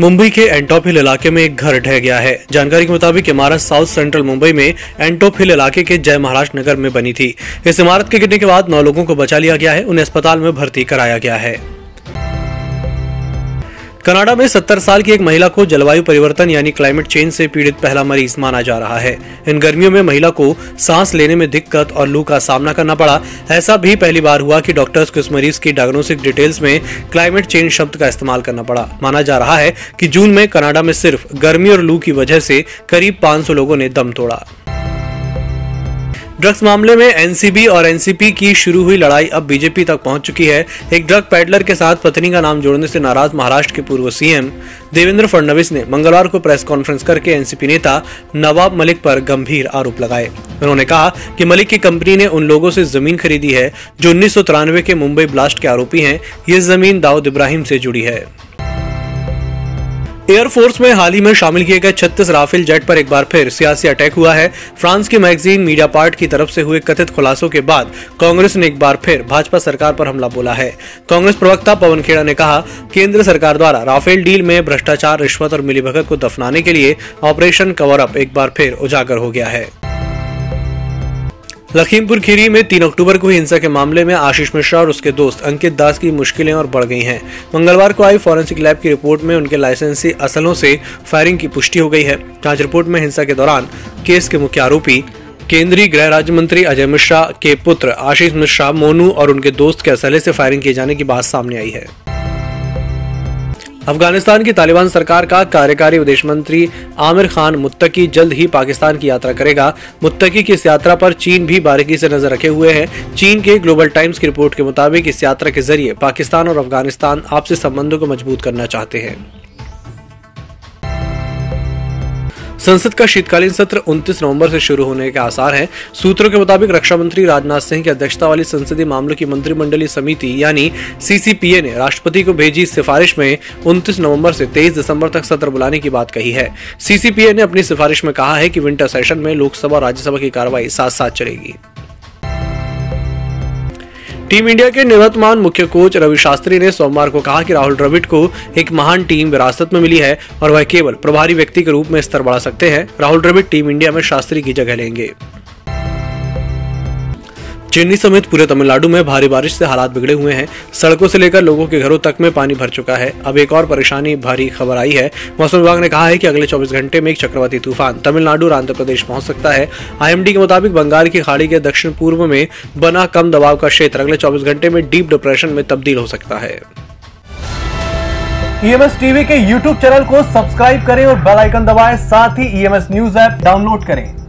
मुंबई के एंटॉप हिल इलाके में एक घर ढह गया है। जानकारी के मुताबिक इमारत साउथ सेंट्रल मुंबई में एंटॉप हिल इलाके के जय महाराष्ट्र नगर में बनी थी। इस इमारत के गिरने के बाद नौ लोगों को बचा लिया गया है, उन्हें अस्पताल में भर्ती कराया गया है। कनाडा में 70 साल की एक महिला को जलवायु परिवर्तन यानी क्लाइमेट चेंज से पीड़ित पहला मरीज़ माना जा रहा है। इन गर्मियों में महिला को सांस लेने में दिक्कत और लू का सामना करना पड़ा। ऐसा भी पहली बार हुआ कि डॉक्टर्स को इस मरीज़ की डायग्नोस्टिक डिटेल्स में क्लाइमेट चेंज शब्द का इस्तेमाल करना पड़ा। माना जा रहा है कि जून में कनाडा में सिर्फ़ गर्मी और लू की वजह से करीब 500 लोगों ने दम तोड़ा। ड्रग्स मामले में एनसीबी और एनसीपी की शुरू हुई लड़ाई अब बीजेपी तक पहुँच चुकी है। एक ड्रग पैडलर के साथ पत्नी का नाम जोड़ने से नाराज़ महाराष्ट्र के पूर्व सीएम देवेंद्र फडणवीस ने मंगलवार को प्रेस कॉन्फ्रेंस करके एनसीपी नेता नवाब मलिक पर गंभीर आरोप लगाए। उन्होंने कहा कि मलिक की कंपनी ने उन लोगों से ज़मीन खरीदी है, जो उन्नीस सौ तिरानवे के मुंबई ब्लास्ट के आरोपी हैं। ये ज़मीन दाऊद इब्राहिम से जुड़ी है। एयरफोर्स में हाल ही में शामिल किए गए 36 राफेल जेट पर एक बार फिर सियासी अटैक हुआ है। फ्रांस की मैगजीन मीडिया पार्ट की तरफ़ से हुए कथित खुलासों के बाद कांग्रेस ने एक बार फिर भाजपा सरकार पर हमला बोला है। कांग्रेस प्रवक्ता पवन खेड़ा ने कहा, केंद्र सरकार द्वारा राफेल डील में भ्रष्टाचार, रिश्वत और मिलीभगत को दफनाने के लिए ऑपरेशन कवर अप एक बार फिर उजागर हो गया है। लखीमपुर खीरी में तीन अक्टूबर को हिंसा के मामले में आशीष मिश्रा और उसके दोस्त अंकित दास की मुश्किलें और बढ़ गई हैं। मंगलवार को आई फॉरेंसिक लैब की रिपोर्ट में उनके लाइसेंसी असलों से फायरिंग की पुष्टि हो गई है। जाँच रिपोर्ट में हिंसा के दौरान केस के मुख्य आरोपी, केंद्रीय गृह राज्य मंत्री अजय मिश्रा के पुत्र आशीष मिश्रा, मोनू और उनके दोस्त के असले से फायरिंग किए जाने की बात सामने आई है। अफ़गानिस्तान की तालिबान सरकार का कार्यकारी विदेश मंत्री आमिर खान मुत्तकी जल्द ही पाकिस्तान की यात्रा करेगा। मुत्तकी की इस यात्रा पर चीन भी बारीकी से नज़र रखे हुए है। चीन के ग्लोबल टाइम्स की रिपोर्ट के मुताबिक इस यात्रा के ज़रिए पाकिस्तान और अफ़गानिस्तान आपसी संबंधों को मज़बूत करना चाहते हैं। संसद का शीतकालीन सत्र 29 नवंबर से शुरू होने के आसार हैं। सूत्रों के मुताबिक रक्षा मंत्री राजनाथ सिंह की अध्यक्षता वाली संसदीय मामलों की मंत्रिमंडलीय समिति, यानी सीसीपीए ने राष्ट्रपति को भेजी सिफारिश में उनतीस नवंबर से 23 दिसंबर तक सत्र बुलाने की बात कही है। सीसीपीए ने अपनी सिफारिश में कहा है की विंटर सेशन में लोकसभा और राज्यसभा की कार्रवाई साथ साथ चलेगी। टीम इंडिया के निवर्तमान मुख्य कोच रवि शास्त्री ने सोमवार को कहा कि राहुल द्रविड़ को एक महान टीम विरासत में मिली है और वह केवल प्रभारी व्यक्ति के रूप में स्तर बढ़ा सकते हैं। राहुल द्रविड़ टीम इंडिया में शास्त्री की जगह लेंगे। चेन्नई समेत पूरे तमिलनाडु में भारी बारिश से हालात बिगड़े हुए हैं। सड़कों से लेकर लोगों के घरों तक में पानी भर चुका है। अब एक और परेशानी भारी खबर आई है। मौसम विभाग ने कहा है कि अगले 24 घंटे में एक चक्रवाती तूफ़ान तमिलनाडु और आंध्र प्रदेश पहुँच सकता है। आईएमडी के मुताबिक बंगाल की खाड़ी के दक्षिण पूर्व में बना कम दबाव का क्षेत्र अगले चौबीस घंटे में डीप डिप्रेशन में तब्दील हो सकता है। ईएमएस टीवी के यूट्यूब चैनल को सब्सक्राइब करें और बेल आइकन दबाएँ। साथ ही ईएमएस न्यूज़ ऐप डाउनलोड करें।